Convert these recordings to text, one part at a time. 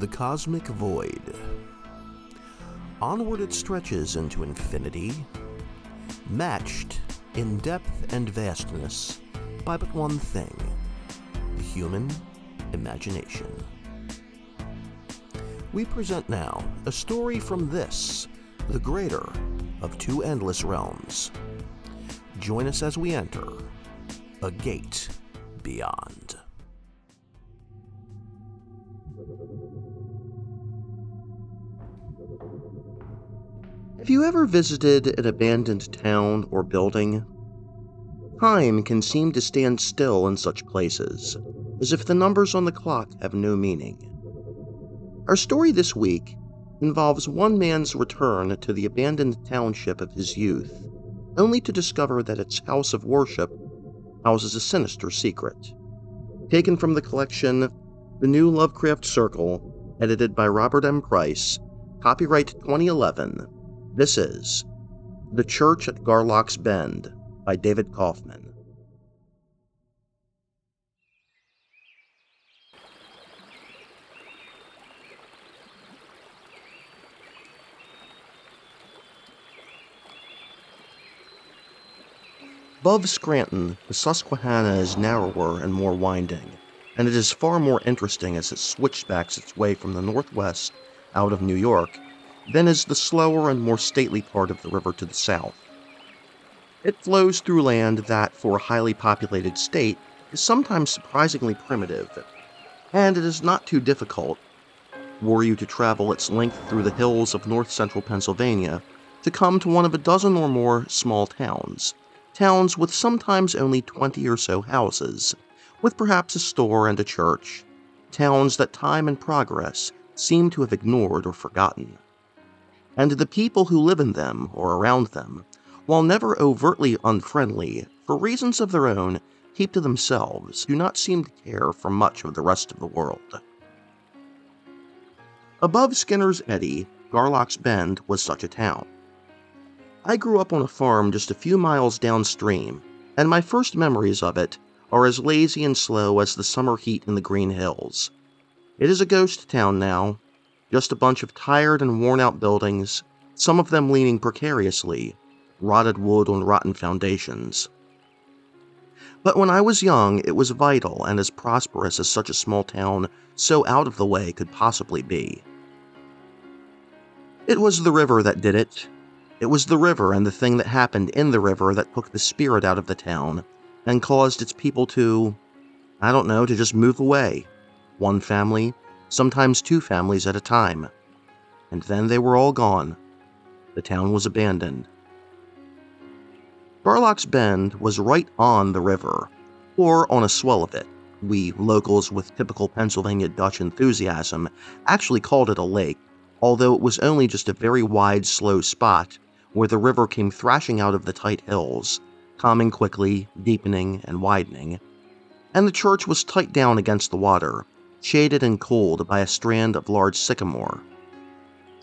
The Cosmic Void. Onward it stretches into infinity, matched in depth and vastness by but one thing the human imagination. We present now a story from this, the greater of two endless realms. Join us as we enter a gate beyond. You ever visited an abandoned town or building? Time can seem to stand still in such places, as if the numbers on the clock have no meaning. Our story this week involves one man's return to the abandoned township of his youth, only to discover that its house of worship houses a sinister secret. Taken from the collection The New Lovecraft Circle, edited by Robert M. Price, copyright 2011. This is The Church at Garlock's Bend by David Kaufman. Above Scranton, the Susquehanna is narrower and more winding, and it is far more interesting as it switchbacks its way from the northwest out of New York than is the slower and more stately part of the river to the south. It flows through land that, for a highly populated state, is sometimes surprisingly primitive, and it is not too difficult, were you to travel its length through the hills of north central Pennsylvania, to come to one of a dozen or more small towns, towns with sometimes only 20 or so houses, with perhaps a store and a church, towns that time and progress seem to have ignored or forgotten. And the people who live in them or around them while never overtly unfriendly, for reasons of their own, keep to themselves, do not seem to care for much of the rest of the world. Above Skinner's Eddy, Garlock's Bend was such a town. I grew up on a farm just a few miles downstream, and my first memories of it are as lazy and slow as the summer heat in the green hills. It is a ghost town now, just a bunch of tired and worn out buildings, some of them leaning precariously rotted wood on rotten foundations. But when I was young, it was vital and as prosperous as such a small town so out of the way could possibly be. It was the river that did it. It was the river and the thing that happened in the river that took the spirit out of the town and caused its people to, I don't know, to just move away. One family, sometimes two families at a time. And then they were all gone. The town was abandoned. Garlock's Bend was right on the river, or on a swell of it. We locals with typical Pennsylvania Dutch enthusiasm actually called it a lake, although it was only just a very wide, slow spot where the river came thrashing out of the tight hills, calming quickly, deepening, and widening. And the church was tight down against the water, shaded and cooled by a strand of large sycamore.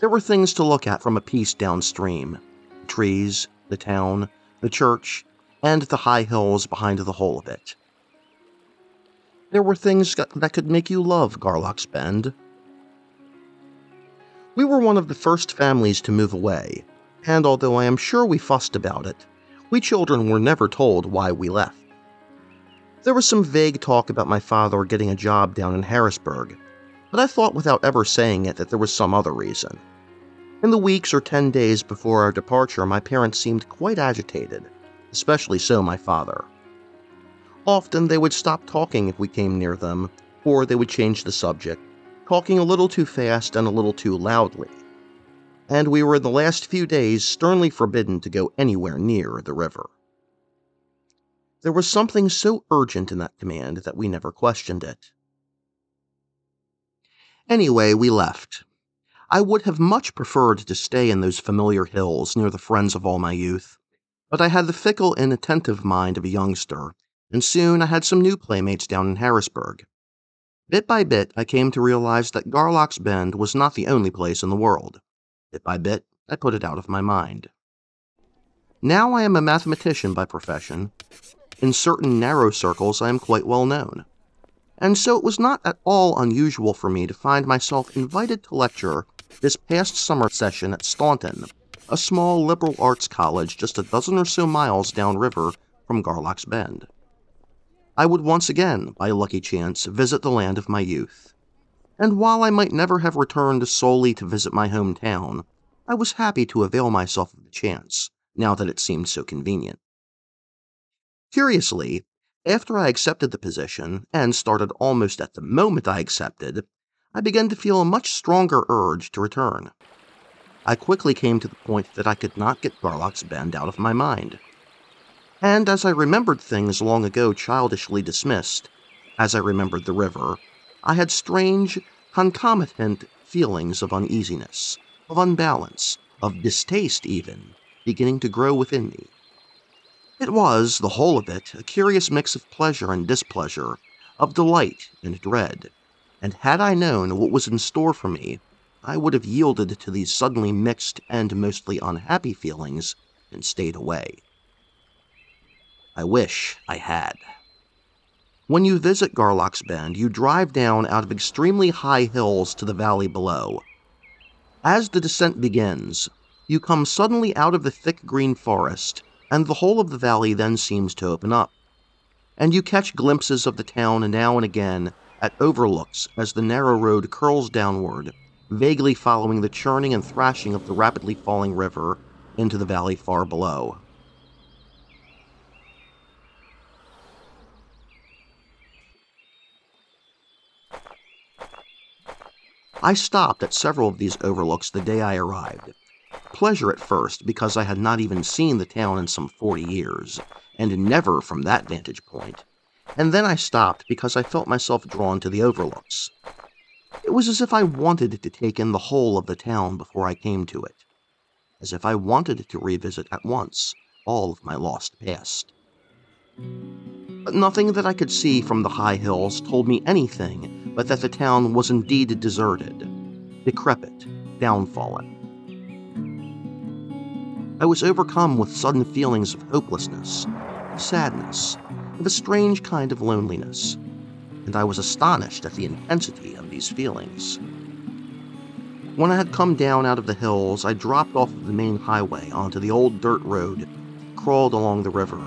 There were things to look at from a piece downstream trees, the town, the church, and the high hills behind the whole of it. There were things that could make you love Garlock's Bend. We were one of the first families to move away, and although I am sure we fussed about it, we children were never told why we left. There was some vague talk about my father getting a job down in Harrisburg, but I thought without ever saying it that there was some other reason. In the weeks or ten days before our departure, my parents seemed quite agitated, especially so my father. Often they would stop talking if we came near them, or they would change the subject, talking a little too fast and a little too loudly. And we were in the last few days sternly forbidden to go anywhere near the river. There was something so urgent in that command that we never questioned it. Anyway, we left, I would have much preferred to stay in those familiar hills near the friends of all my youth, but I had the fickle, inattentive mind of a youngster, and soon I had some new playmates down in Harrisburg. Bit by bit, I came to realize that Garlock's Bend was not the only place in the world. Bit by bit, I put it out of my mind. Now I am a mathematician by profession. In certain narrow circles, I am quite well known. and so it was not at all unusual for me to find myself invited to lecture this past summer session at Staunton, a small liberal arts college just a dozen or so miles downriver from Garlock's Bend. I would once again, by lucky chance, visit the land of my youth. And while I might never have returned solely to visit my hometown, I was happy to avail myself of the chance, now that it seemed so convenient. Curiously, after I accepted the position, and started almost at the moment I accepted, I began to feel a much stronger urge to return. I quickly came to the point that I could not get Garlock's Bend out of my mind. And as I remembered things long ago childishly dismissed, as I remembered the river, I had strange, concomitant feelings of uneasiness, of unbalance, of distaste even, beginning to grow within me. It was, the whole of it, a curious mix of pleasure and displeasure, of delight and dread, and had I known what was in store for me, I would have yielded to these suddenly mixed and mostly unhappy feelings and stayed away. I wish I had. When you visit Garlock's Bend, you drive down out of extremely high hills to the valley below. As the descent begins, you come suddenly out of the thick green forest and the whole of the valley then seems to open up. And you catch glimpses of the town now and again at overlooks as the narrow road curls downward, vaguely following the churning and thrashing of the rapidly falling river into the valley far below. I stopped at several of these overlooks the day I arrived, pleasure at first because I had not even seen the town in some forty years, and never from that vantage point, and then I stopped because I felt myself drawn to the overlooks. It was as if I wanted to take in the whole of the town before I came to it, as if I wanted to revisit at once all of my lost past. But nothing that I could see from the high hills told me anything but that the town was indeed deserted, decrepit, downfallen. I was overcome with sudden feelings of hopelessness, of sadness, of a strange kind of loneliness, and I was astonished at the intensity of these feelings. When I had come down out of the hills, I dropped off of the main highway onto the old dirt road, crawled along the river,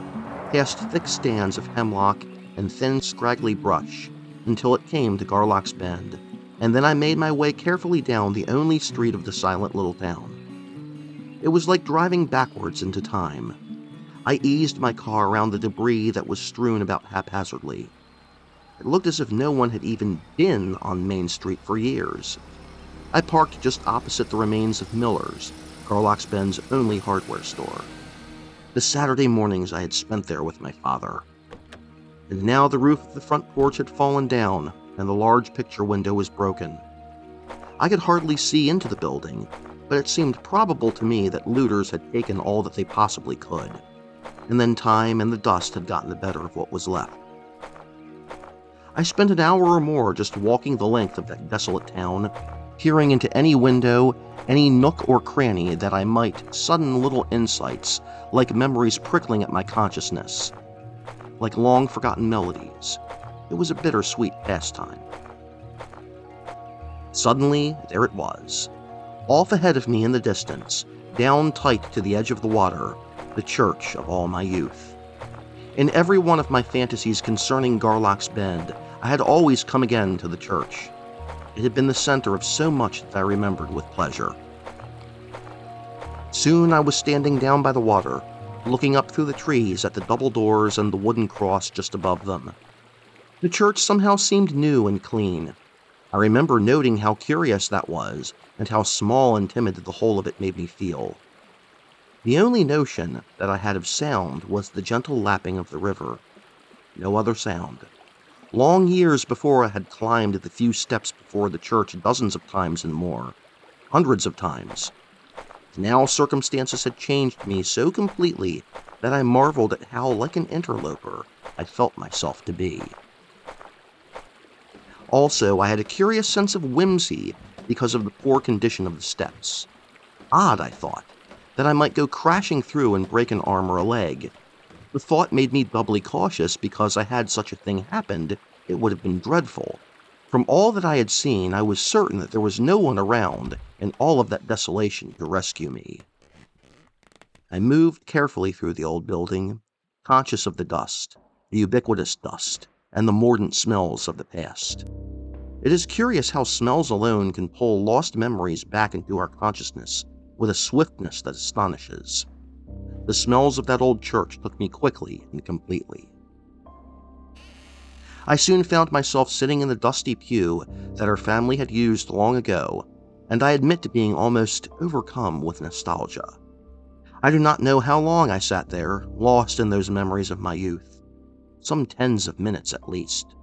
past thick stands of hemlock and thin, scraggly brush, until it came to Garlock's Bend, and then I made my way carefully down the only street of the silent little town. It was like driving backwards into time. I eased my car around the debris that was strewn about haphazardly. It looked as if no one had even been on Main Street for years. I parked just opposite the remains of Miller's, Garlock's Bend's only hardware store. The Saturday mornings I had spent there with my father. And now the roof of the front porch had fallen down, and the large picture window was broken. I could hardly see into the building, but it seemed probable to me that looters had taken all that they possibly could, and then time and the dust had gotten the better of what was left. I spent an hour or more just walking the length of that desolate town, peering into any window, any nook or cranny that I might, sudden little insights, like memories prickling at my consciousness, like long forgotten melodies. It was a bittersweet pastime. Suddenly, there it was, off ahead of me in the distance, down tight to the edge of the water, the church of all my youth. In every one of my fantasies concerning Garlock's Bend, I had always come again to the church. It had been the center of so much that I remembered with pleasure. Soon I was standing down by the water, looking up through the trees at the double doors and the wooden cross just above them. The church somehow seemed new and clean, I remember noting how curious that was, and how small and timid the whole of it made me feel. The only notion that I had of sound was the gentle lapping of the river. No other sound. Long years before I had climbed the few steps before the church dozens of times and more, hundreds of times. Now circumstances had changed me so completely that I marveled at how like an interloper I felt myself to be. Also, I had a curious sense of whimsy because of the poor condition of the steps. Odd, I thought, that I might go crashing through and break an arm or a leg. The thought made me doubly cautious because I had such a thing happened, it would have been dreadful. From all that I had seen, I was certain that there was no one around in all of that desolation to rescue me. I moved carefully through the old building, conscious of the dust, the ubiquitous dust, and the mordant smells of the past. It is curious how smells alone can pull lost memories back into our consciousness with a swiftness that astonishes. The smells of that old church took me quickly and completely. I soon found myself sitting in the dusty pew that our family had used long ago, and I admit to being almost overcome with nostalgia. I do not know how long I sat there, lost in those memories of my youth. Some tens of minutes at least.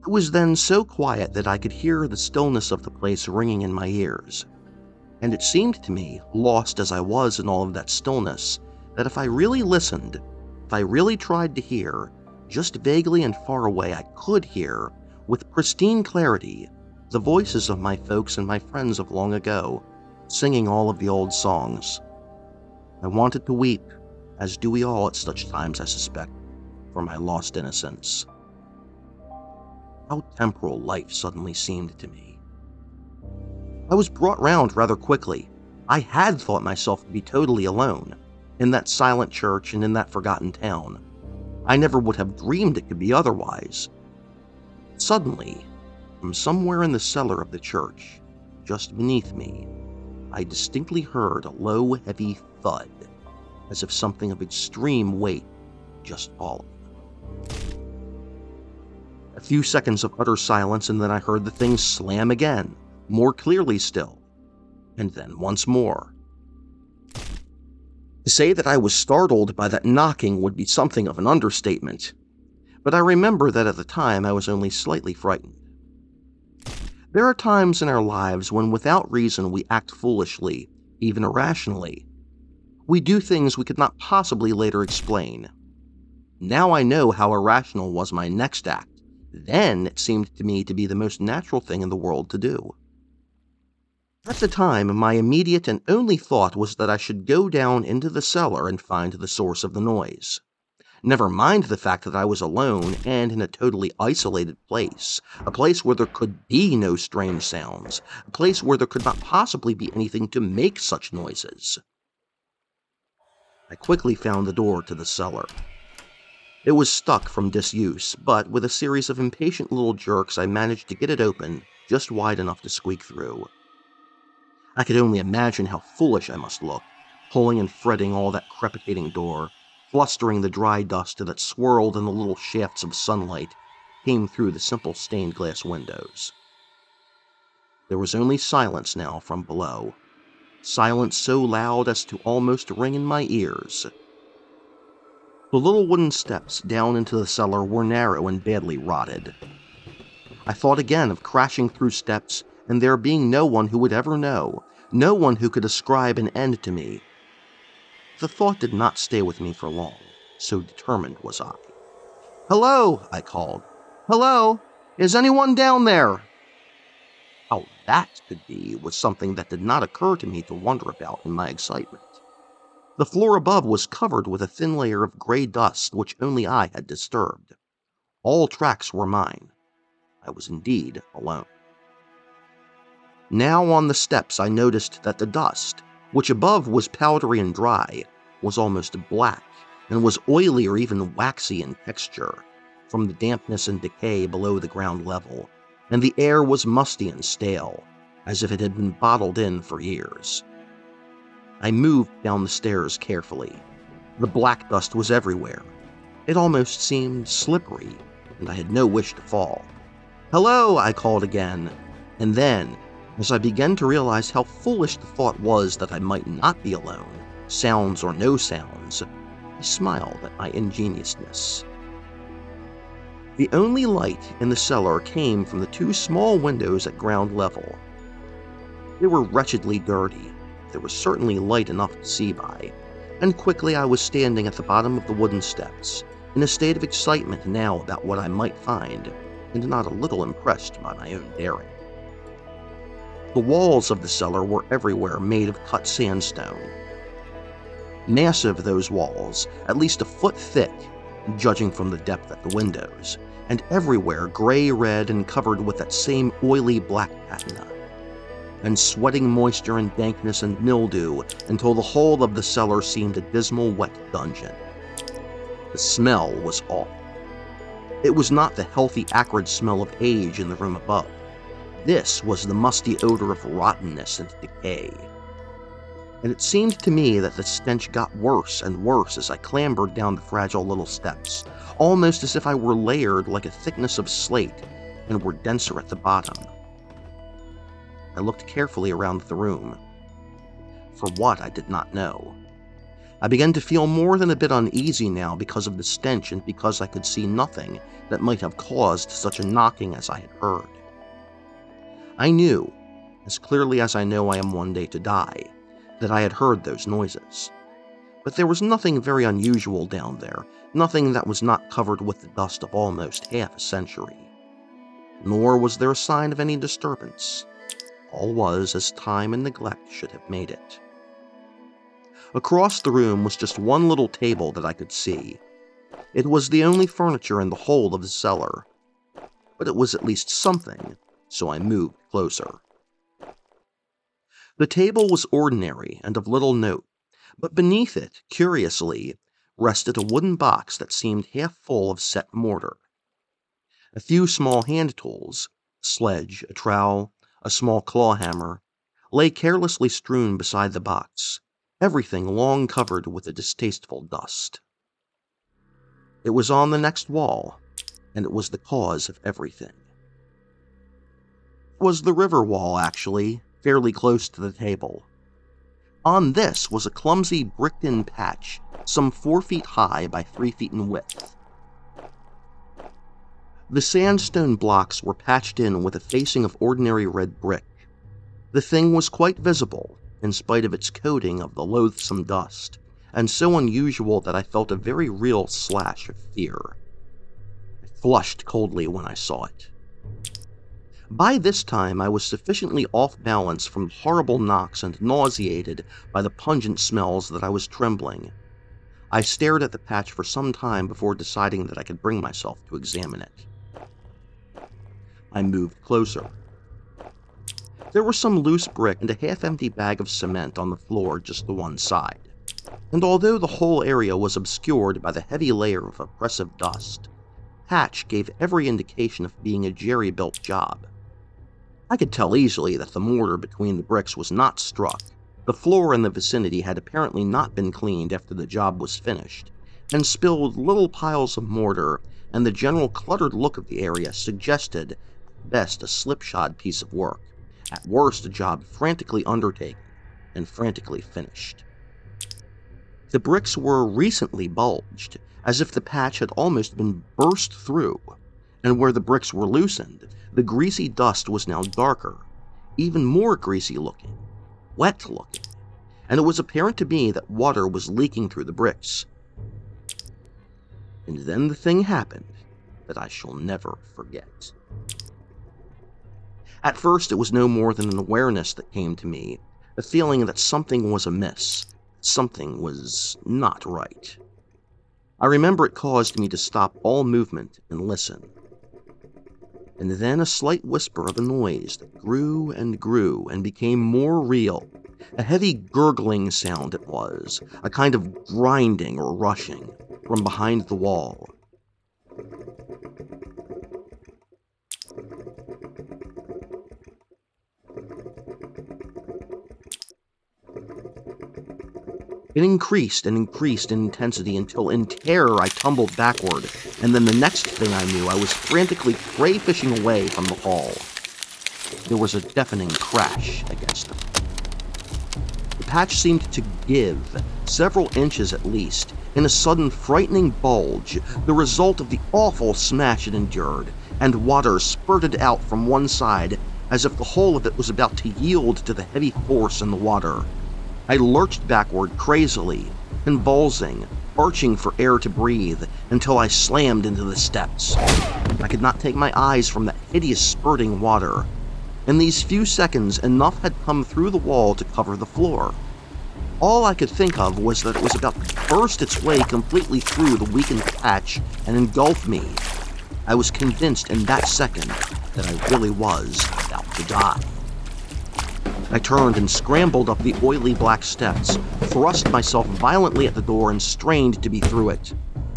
It was then so quiet that I could hear the stillness of the place ringing in my ears. And it seemed to me, lost as I was in all of that stillness, that if I really listened, if I really tried to hear, just vaguely and far away, I could hear, with pristine clarity, the voices of my folks and my friends of long ago, singing all of the old songs. I wanted to weep, as do we all at such times, I suspect, for my lost innocence. How temporal life suddenly seemed to me. I was brought round rather quickly. I had thought myself to be totally alone, in that silent church and in that forgotten town. I never would have dreamed it could be otherwise. Suddenly, from somewhere in the cellar of the church, just beneath me, I distinctly heard a low, heavy thud, as if something of extreme weight just fallen. A few seconds of utter silence, and then I heard the thing slam again, more clearly still, and then once more. To say that I was startled by that knocking would be something of an understatement, but I remember that at the time I was only slightly frightened. There are times in our lives when, without reason, we act foolishly, even irrationally. We do things we could not possibly later explain. Now I know how irrational was my next act, then it seemed to me to be the most natural thing in the world to do. At the time, my immediate and only thought was that I should go down into the cellar and find the source of the noise. Never mind the fact that I was alone and in a totally isolated place, a place where there could be no strange sounds, a place where there could not possibly be anything to make such noises. I quickly found the door to the cellar. It was stuck from disuse, but with a series of impatient little jerks, I managed to get it open just wide enough to squeak through. I could only imagine how foolish I must look, pulling and fretting all that crepitating door, flustering the dry dust that swirled in the little shafts of sunlight came through the simple stained glass windows. There was only silence now from below, silence so loud as to almost ring in my ears. The little wooden steps down into the cellar were narrow and badly rotted. I thought again of crashing through steps and there being no one who would ever know, no one who could ascribe an end to me. The thought did not stay with me for long, so determined was I. Hello, I called. Hello, is anyone down there? That could be was something that did not occur to me to wonder about in my excitement. The floor above was covered with a thin layer of gray dust which only I had disturbed. All tracks were mine. I was indeed alone. Now on the steps I noticed that the dust, which above was powdery and dry, was almost black and was oily or even waxy in texture from the dampness and decay below the ground level, and the air was musty and stale, as if it had been bottled in for years. I moved down the stairs carefully. The black dust was everywhere. It almost seemed slippery, and I had no wish to fall. Hello, I called again. And then, as I began to realize how foolish the thought was that I might not be alone, sounds or no sounds, I smiled at my ingenuousness. The only light in the cellar came from the two small windows at ground level. They were wretchedly dirty, there was certainly light enough to see by, and quickly I was standing at the bottom of the wooden steps, in a state of excitement now about what I might find, and not a little impressed by my own daring. The walls of the cellar were everywhere made of cut sandstone. Massive, those walls, at least a foot thick, judging from the depth at the windows, and everywhere gray red and covered with that same oily black patina. And sweating moisture and dankness and mildew until the whole of the cellar seemed a dismal wet dungeon. The smell was awful. It was not the healthy, acrid smell of age in the room above. This was the musty odor of rottenness and decay. And it seemed to me that the stench got worse and worse as I clambered down the fragile little steps, almost as if I were layered like a thickness of slate and were denser at the bottom. I looked carefully around the room. For what, I did not know. I began to feel more than a bit uneasy now because of the stench and because I could see nothing that might have caused such a knocking as I had heard. I knew, as clearly as I know I am one day to die, that I had heard those noises. But there was nothing very unusual down there, nothing that was not covered with the dust of almost half a century. Nor was there a sign of any disturbance. All was as time and neglect should have made it. Across the room was just one little table that I could see. It was the only furniture in the whole of the cellar. But it was at least something, so I moved closer. The table was ordinary and of little note, but beneath it, curiously, rested a wooden box that seemed half full of set mortar. A few small hand tools, a sledge, a trowel, a small claw hammer, lay carelessly strewn beside the box, everything long covered with a distasteful dust. It was on the next wall, and it was the cause of everything. It was the river wall, actually, fairly close to the table. On this was a clumsy bricked in patch, some four feet high by three feet in width. The sandstone blocks were patched in with a facing of ordinary red brick. The thing was quite visible, in spite of its coating of the loathsome dust, and so unusual that I felt a very real slash of fear. I flushed coldly when I saw it. By this time, I was sufficiently off balance from horrible knocks and nauseated by the pungent smells that I was trembling. I stared at the patch for some time before deciding that I could bring myself to examine it. I moved closer. There was some loose brick and a half empty bag of cement on the floor just to one side. And although the whole area was obscured by the heavy layer of oppressive dust, Patch gave every indication of being a jerry built job. I could tell easily that the mortar between the bricks was not struck. The floor in the vicinity had apparently not been cleaned after the job was finished, and spilled little piles of mortar, and the general cluttered look of the area suggested, at best, a slipshod piece of work at worst a job frantically undertaken and frantically finished. The bricks were recently bulged, as if the patch had almost been burst through, and where the bricks were loosened, the greasy dust was now darker, even more greasy looking, wet looking, and it was apparent to me that water was leaking through the bricks. And then the thing happened that I shall never forget. At first, it was no more than an awareness that came to me, a feeling that something was amiss, something was not right. I remember it caused me to stop all movement and listen. And then a slight whisper of a noise that grew and grew and became more real. A heavy gurgling sound it was, a kind of grinding or rushing, from behind the wall. It increased and increased in intensity until, in terror, I tumbled backward, and then the next thing I knew, I was frantically crayfishing away from the hall. There was a deafening crash against them. The patch seemed to give, several inches at least, in a sudden frightening bulge, the result of the awful smash it endured, and water spurted out from one side as if the whole of it was about to yield to the heavy force in the water. I lurched backward crazily, convulsing, arching for air to breathe, until I slammed into the steps. I could not take my eyes from that hideous spurting water. In these few seconds, enough had come through the wall to cover the floor. All I could think of was that it was about to burst its way completely through the weakened patch and engulf me. I was convinced in that second that I really was about to die. I turned and scrambled up the oily black steps, thrust myself violently at the door, and strained to be through it.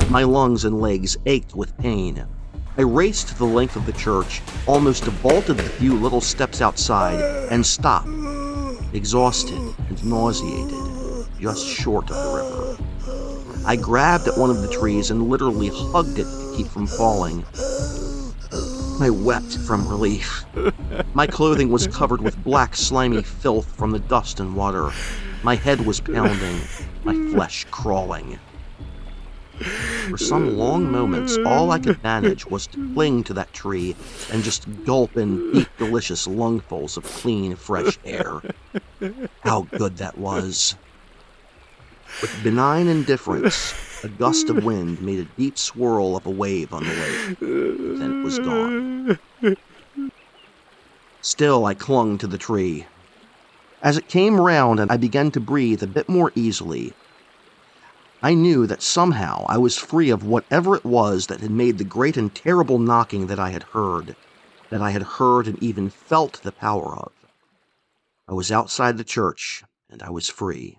My lungs and legs ached with pain. I raced the length of the church, almost vaulted the few little steps outside, and stopped, exhausted and nauseated, just short of the river. I grabbed at one of the trees and literally hugged it to keep from falling. I wept from relief. My clothing was covered with black, slimy filth from the dust and water. My head was pounding, my flesh crawling. For some long moments, all I could manage was to cling to that tree and just gulp in deep, delicious lungfuls of clean, fresh air. How good that was. With benign indifference, a gust of wind made a deep swirl of a wave on the lake. Then was gone. Still, I clung to the tree. As it came round and I began to breathe a bit more easily, I knew that somehow I was free of whatever it was that had made the great and terrible knocking that I had heard, that I had heard and even felt the power of. I was outside the church, and I was free.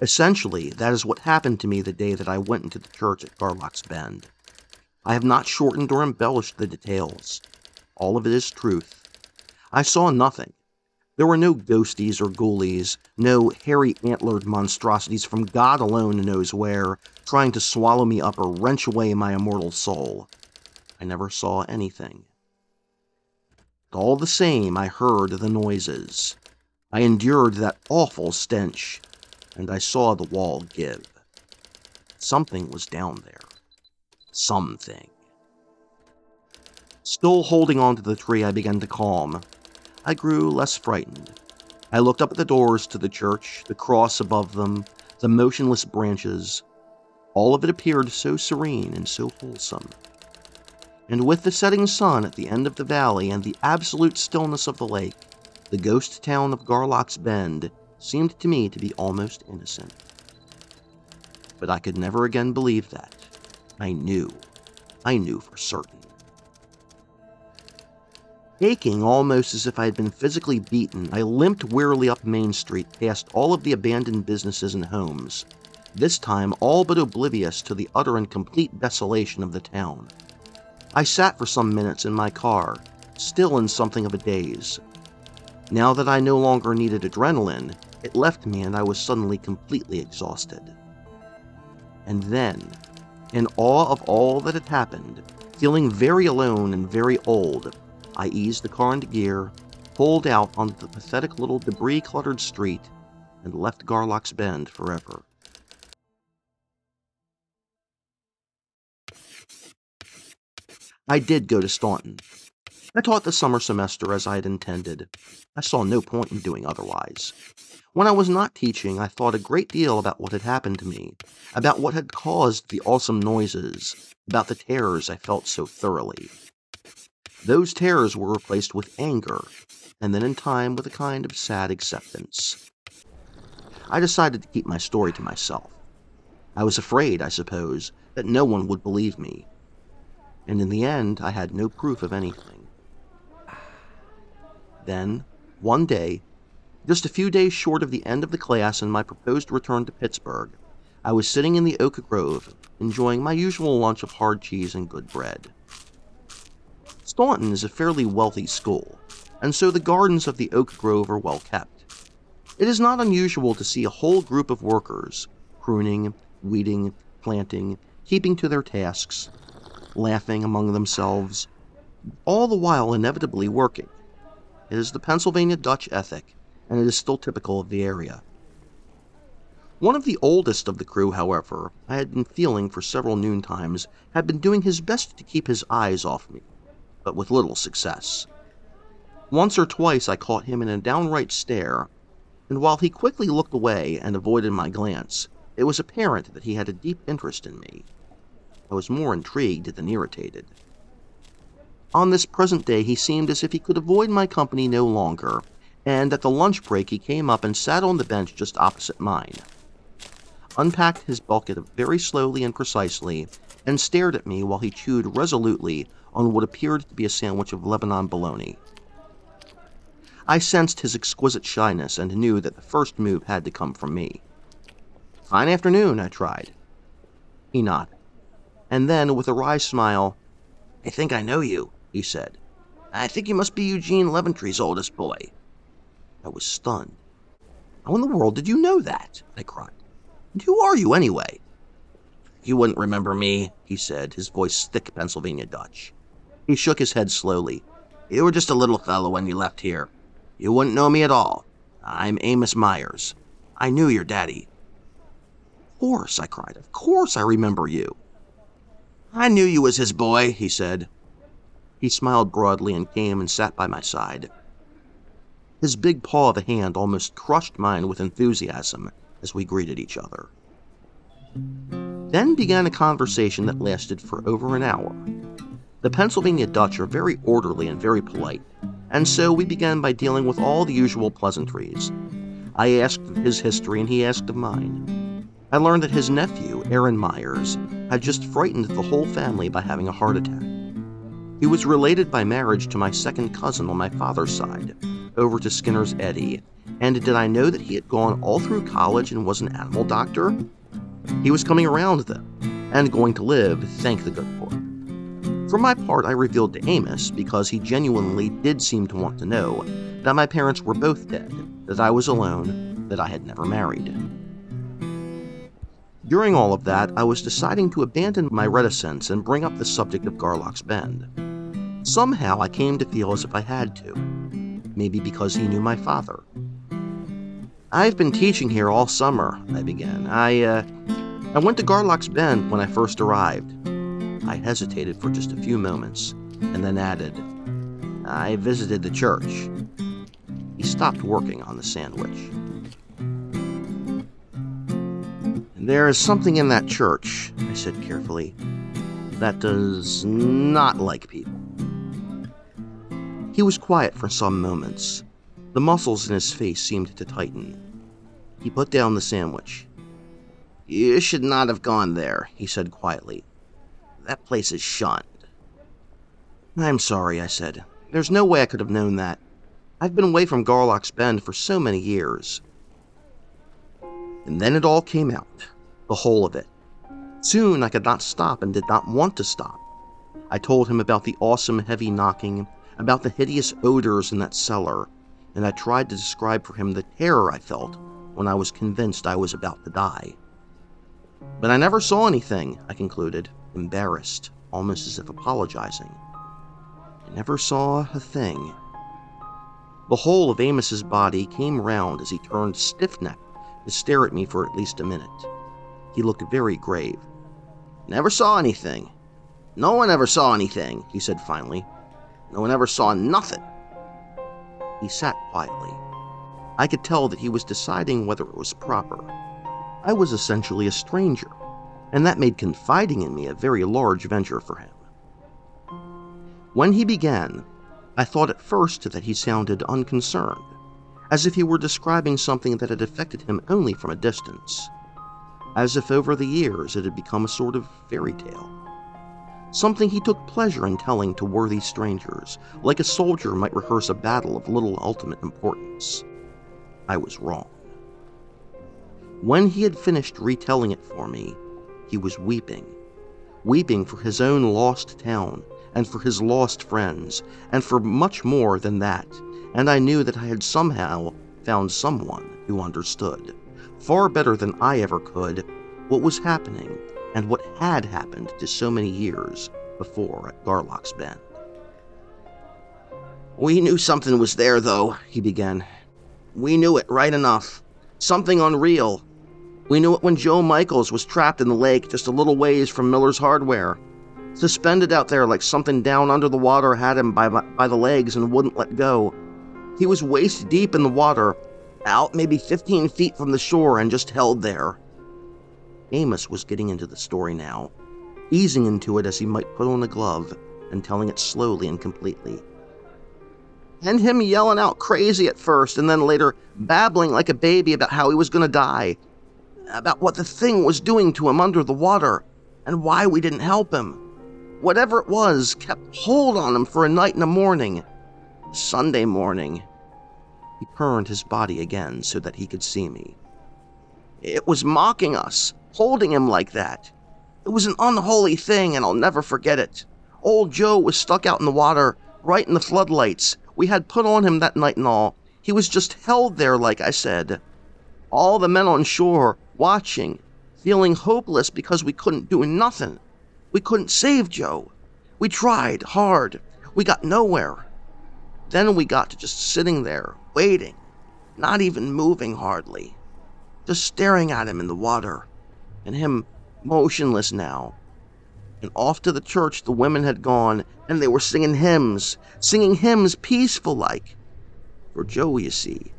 Essentially, that is what happened to me the day that I went into the church at Garlock's Bend. I have not shortened or embellished the details. All of it is truth. I saw nothing. There were no ghosties or ghoulies, no hairy antlered monstrosities from God alone knows where, trying to swallow me up or wrench away my immortal soul. I never saw anything. All the same, I heard the noises. I endured that awful stench and I saw the wall give. Something was down there. Something. Still holding on to the tree, I began to calm. I grew less frightened. I looked up at the doors to the church, the cross above them, the motionless branches. All of it appeared so serene and so wholesome. And with the setting sun at the end of the valley and the absolute stillness of the lake, the ghost town of Garlock's Bend seemed to me to be almost innocent. But I could never again believe that. I knew. I knew for certain. Aching almost as if I had been physically beaten, I limped wearily up Main Street past all of the abandoned businesses and homes, this time all but oblivious to the utter and complete desolation of the town. I sat for some minutes in my car, still in something of a daze. Now that I no longer needed adrenaline, it left me, and I was suddenly completely exhausted. And then, in awe of all that had happened, feeling very alone and very old, I eased the car into gear, pulled out onto the pathetic little debris cluttered street, and left Garlock's Bend forever. I did go to Staunton. I taught the summer semester as I had intended. I saw no point in doing otherwise. When I was not teaching, I thought a great deal about what had happened to me, about what had caused the awesome noises, about the terrors I felt so thoroughly. Those terrors were replaced with anger, and then in time with a kind of sad acceptance. I decided to keep my story to myself. I was afraid, I suppose, that no one would believe me. And in the end, I had no proof of anything. Then, one day, just a few days short of the end of the class and my proposed return to Pittsburgh, I was sitting in the oak grove, enjoying my usual lunch of hard cheese and good bread. Staunton is a fairly wealthy school, and so the gardens of the oak grove are well kept. It is not unusual to see a whole group of workers pruning, weeding, planting, keeping to their tasks, laughing among themselves, all the while inevitably working. It is the Pennsylvania Dutch ethic and it is still typical of the area. One of the oldest of the crew, however, I had been feeling for several noontimes, had been doing his best to keep his eyes off me, but with little success. Once or twice I caught him in a downright stare, and while he quickly looked away and avoided my glance, it was apparent that he had a deep interest in me. I was more intrigued than irritated. On this present day he seemed as if he could avoid my company no longer, and at the lunch break he came up and sat on the bench just opposite mine, unpacked his bucket very slowly and precisely, and stared at me while he chewed resolutely on what appeared to be a sandwich of Lebanon bologna. I sensed his exquisite shyness and knew that the first move had to come from me. Fine afternoon, I tried. He nodded. And then, with a wry smile, I think I know you, he said. I think you must be Eugene Leventree's oldest boy. I was stunned. How in the world did you know that? I cried. And who are you, anyway? You wouldn't remember me, he said, his voice thick Pennsylvania Dutch. He shook his head slowly. You were just a little fellow when you left here. You wouldn't know me at all. I'm Amos Myers. I knew your daddy. Of course, I cried. Of course I remember you. I knew you was his boy, he said. He smiled broadly and came and sat by my side. His big paw of a hand almost crushed mine with enthusiasm as we greeted each other. Then began a conversation that lasted for over an hour. The Pennsylvania Dutch are very orderly and very polite, and so we began by dealing with all the usual pleasantries. I asked of his history and he asked of mine. I learned that his nephew, Aaron Myers, had just frightened the whole family by having a heart attack. He was related by marriage to my second cousin on my father's side, over to Skinner's Eddy. And did I know that he had gone all through college and was an animal doctor? He was coming around, though, and going to live, thank the good Lord. For my part, I revealed to Amos, because he genuinely did seem to want to know, that my parents were both dead, that I was alone, that I had never married. During all of that, I was deciding to abandon my reticence and bring up the subject of Garlock's Bend. Somehow I came to feel as if I had to maybe because he knew my father. I've been teaching here all summer, I began. I, uh, I went to Garlock's Bend when I first arrived. I hesitated for just a few moments, and then added, I visited the church. He stopped working on the sandwich. There is something in that church, I said carefully, that does not like people. He was quiet for some moments. The muscles in his face seemed to tighten. He put down the sandwich. You should not have gone there, he said quietly. That place is shunned. I'm sorry, I said. There's no way I could have known that. I've been away from Garlock's Bend for so many years. And then it all came out, the whole of it. Soon I could not stop and did not want to stop. I told him about the awesome heavy knocking about the hideous odors in that cellar, and I tried to describe for him the terror I felt when I was convinced I was about to die. But I never saw anything, I concluded, embarrassed, almost as if apologizing. I never saw a thing. The whole of Amos's body came round as he turned stiff necked to stare at me for at least a minute. He looked very grave. Never saw anything. No one ever saw anything, he said finally. No one ever saw nothing. He sat quietly. I could tell that he was deciding whether it was proper. I was essentially a stranger, and that made confiding in me a very large venture for him. When he began, I thought at first that he sounded unconcerned, as if he were describing something that had affected him only from a distance, as if over the years it had become a sort of fairy tale something he took pleasure in telling to worthy strangers, like a soldier might rehearse a battle of little ultimate importance. I was wrong. When he had finished retelling it for me, he was weeping. Weeping for his own lost town, and for his lost friends, and for much more than that, and I knew that I had somehow found someone who understood, far better than I ever could, what was happening and what had happened to so many years before at Garlock's Bend. We knew something was there, though, he began. We knew it right enough. Something unreal. We knew it when Joe Michaels was trapped in the lake just a little ways from Miller's Hardware. Suspended out there like something down under the water had him by, by the legs and wouldn't let go. He was waist deep in the water, out maybe 15 feet from the shore, and just held there. Amos was getting into the story now, easing into it as he might put on a glove and telling it slowly and completely. and him yelling out crazy at first and then later babbling like a baby about how he was going to die, about what the thing was doing to him under the water, and why we didn't help him. Whatever it was kept hold on him for a night and a morning. Sunday morning, he turned his body again so that he could see me. It was mocking us, holding him like that. It was an unholy thing, and I'll never forget it. Old Joe was stuck out in the water, right in the floodlights. We had put on him that night and all. He was just held there, like I said. All the men on shore, watching, feeling hopeless because we couldn't do nothing. We couldn't save Joe. We tried hard. We got nowhere. Then we got to just sitting there, waiting, not even moving hardly, just staring at him in the water, and him motionless now. And off to the church the women had gone, and they were singing hymns, singing hymns peaceful like. For Joe, you see.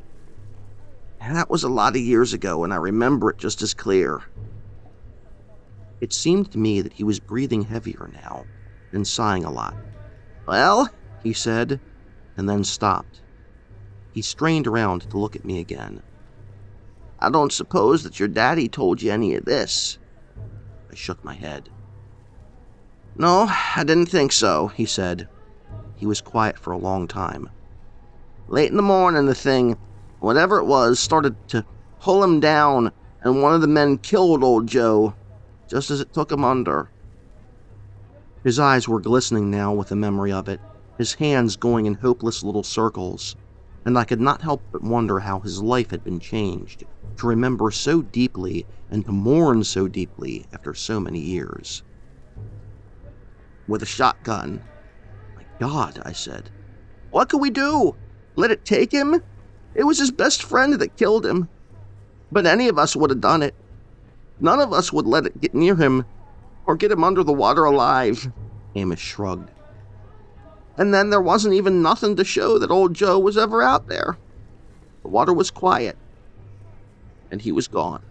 And that was a lot of years ago, and I remember it just as clear. It seemed to me that he was breathing heavier now, and sighing a lot. Well, he said, and then stopped. He strained around to look at me again. I don't suppose that your daddy told you any of this. I shook my head. No, I didn't think so, he said. He was quiet for a long time. Late in the morning, the thing, whatever it was, started to pull him down, and one of the men killed old Joe, just as it took him under. His eyes were glistening now with the memory of it, his hands going in hopeless little circles, and I could not help but wonder how his life had been changed, to remember so deeply and to mourn so deeply after so many years. With a shotgun. My God, I said. What could we do? Let it take him? It was his best friend that killed him. But any of us would have done it. None of us would let it get near him or get him under the water alive. Amos shrugged. And then there wasn't even nothing to show that old Joe was ever out there. The water was quiet, and he was gone.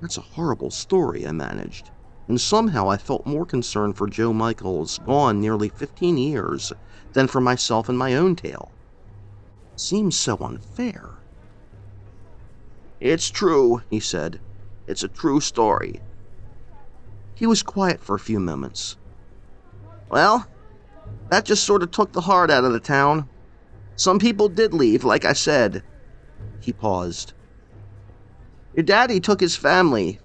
That's a horrible story, I managed, and somehow I felt more concern for Joe Michaels, gone nearly 15 years, than for myself and my own tale. Seems so unfair. It's true, he said. It's a true story. He was quiet for a few moments. Well, that just sort of took the heart out of the town. Some people did leave, like I said. He paused. Your daddy took his family.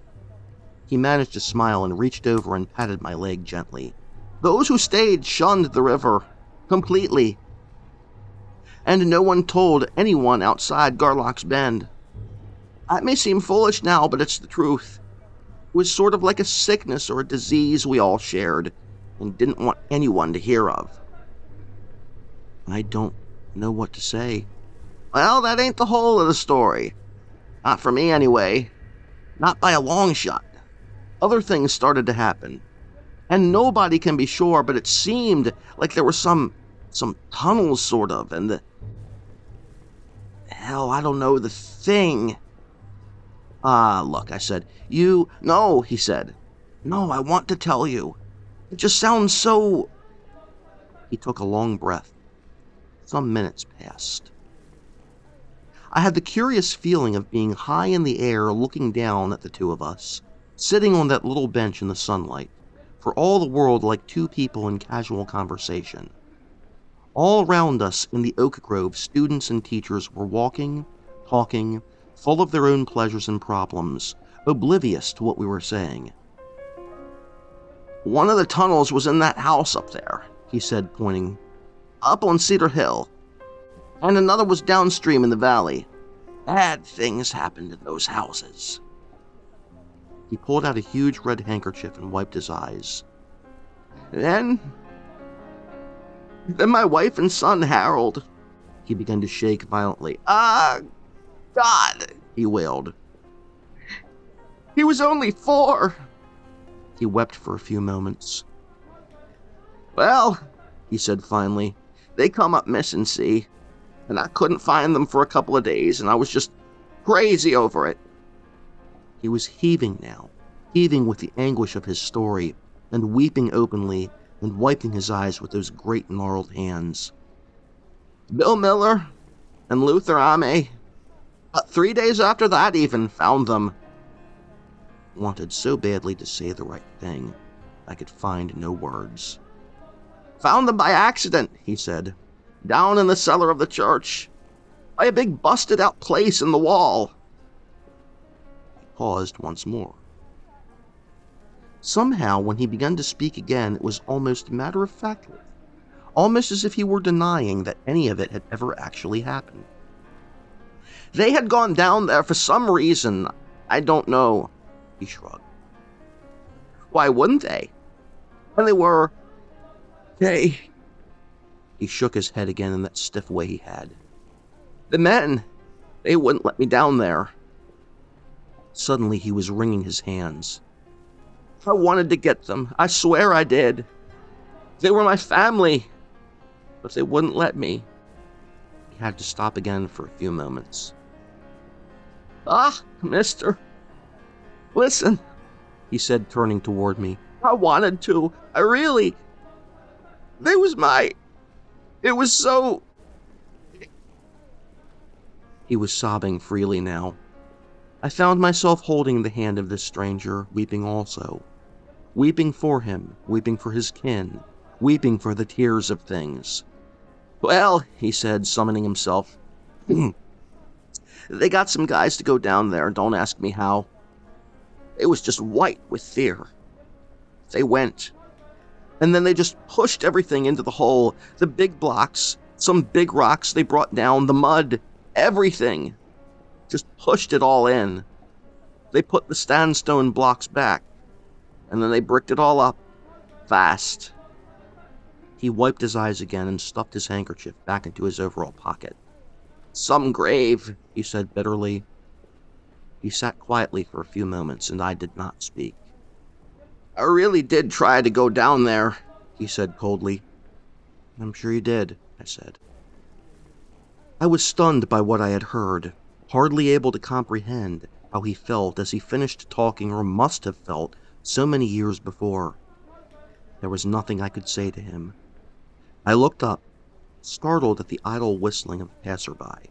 He managed to smile and reached over and patted my leg gently. Those who stayed shunned the river completely. And no one told anyone outside Garlock's Bend. It may seem foolish now, but it's the truth. It was sort of like a sickness or a disease we all shared and didn't want anyone to hear of. I don't know what to say. Well, that ain't the whole of the story. Not for me, anyway. Not by a long shot. Other things started to happen. And nobody can be sure, but it seemed like there were some some tunnels sort of, and the hell, I don't know, the thing. Ah, look, I said. You no, he said. No, I want to tell you. It just sounds so. He took a long breath. Some minutes passed. I had the curious feeling of being high in the air looking down at the two of us, sitting on that little bench in the sunlight, for all the world like two people in casual conversation. All around us in the oak grove, students and teachers were walking, talking, full of their own pleasures and problems, oblivious to what we were saying. One of the tunnels was in that house up there, he said, pointing. Up on Cedar Hill. And another was downstream in the valley. Bad things happened in those houses. He pulled out a huge red handkerchief and wiped his eyes. Then. Then my wife and son, Harold. He began to shake violently. Ah, God, he wailed. He was only four. He wept for a few moments. Well, he said finally, they come up missing, see? And I couldn't find them for a couple of days, and I was just crazy over it. He was heaving now, heaving with the anguish of his story, and weeping openly, and wiping his eyes with those great gnarled hands. Bill Miller and Luther Ame. But three days after that, even found them. Wanted so badly to say the right thing, I could find no words. Found them by accident, he said, down in the cellar of the church, by a big busted out place in the wall. He paused once more. Somehow, when he began to speak again, it was almost matter of factly, almost as if he were denying that any of it had ever actually happened. They had gone down there for some reason. I don't know. He shrugged. Why wouldn't they? When they were. They. He shook his head again in that stiff way he had. The men. They wouldn't let me down there. Suddenly he was wringing his hands. I wanted to get them. I swear I did. They were my family. But they wouldn't let me. He had to stop again for a few moments. Ah, mister. Listen, he said, turning toward me. I wanted to. I really. They was my. It was so. He was sobbing freely now. I found myself holding the hand of this stranger, weeping also weeping for him, weeping for his kin, weeping for the tears of things. Well, he said, summoning himself, they got some guys to go down there, don't ask me how. It was just white with fear. They went. And then they just pushed everything into the hole the big blocks, some big rocks they brought down, the mud, everything. Just pushed it all in. They put the sandstone blocks back and then they bricked it all up fast. He wiped his eyes again and stuffed his handkerchief back into his overall pocket. Some grave, he said bitterly. He sat quietly for a few moments, and I did not speak. I really did try to go down there, he said coldly. I'm sure you did, I said. I was stunned by what I had heard, hardly able to comprehend how he felt as he finished talking or must have felt so many years before. There was nothing I could say to him. I looked up, startled at the idle whistling of a passerby.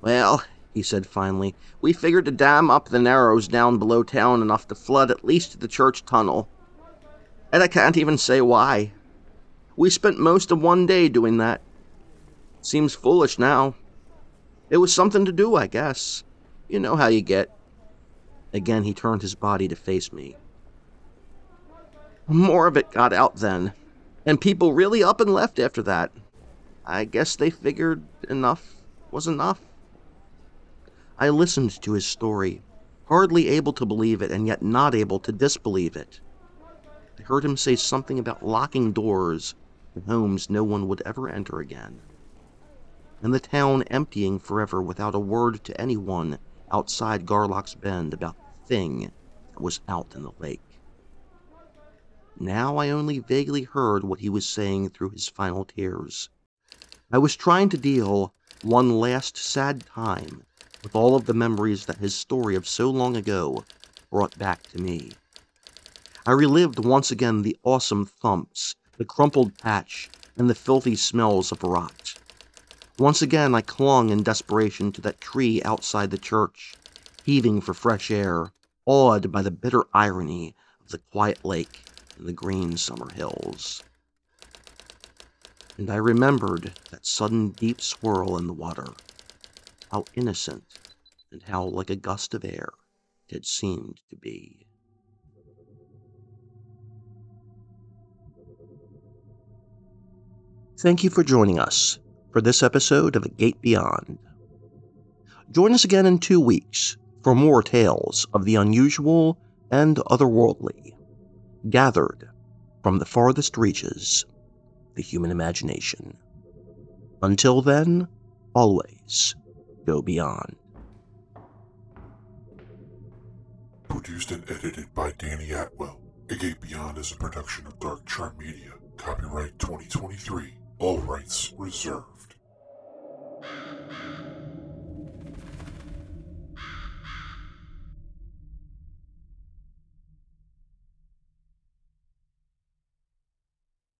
Well, he said finally, we figured to dam up the Narrows down below town enough to flood at least the church tunnel. And I can't even say why. We spent most of one day doing that. Seems foolish now. It was something to do, I guess. You know how you get. Again, he turned his body to face me. More of it got out then, and people really up and left after that. I guess they figured enough was enough. I listened to his story, hardly able to believe it and yet not able to disbelieve it. I heard him say something about locking doors in homes no one would ever enter again, and the town emptying forever without a word to anyone outside Garlock's Bend about the thing that was out in the lake. Now I only vaguely heard what he was saying through his final tears. I was trying to deal one last sad time with all of the memories that his story of so long ago brought back to me. I relived once again the awesome thumps, the crumpled patch, and the filthy smells of rot. Once again I clung in desperation to that tree outside the church, heaving for fresh air, awed by the bitter irony of the quiet lake and the green summer hills. And I remembered that sudden deep swirl in the water, how innocent and how like a gust of air it had seemed to be. Thank you for joining us for this episode of A Gate Beyond. Join us again in two weeks for more tales of the unusual and otherworldly, gathered from the farthest reaches the human imagination. Until then, always go beyond. Produced and edited by Danny Atwell. A Gate Beyond is a production of Dark Chart Media. Copyright 2023. All rights reserved.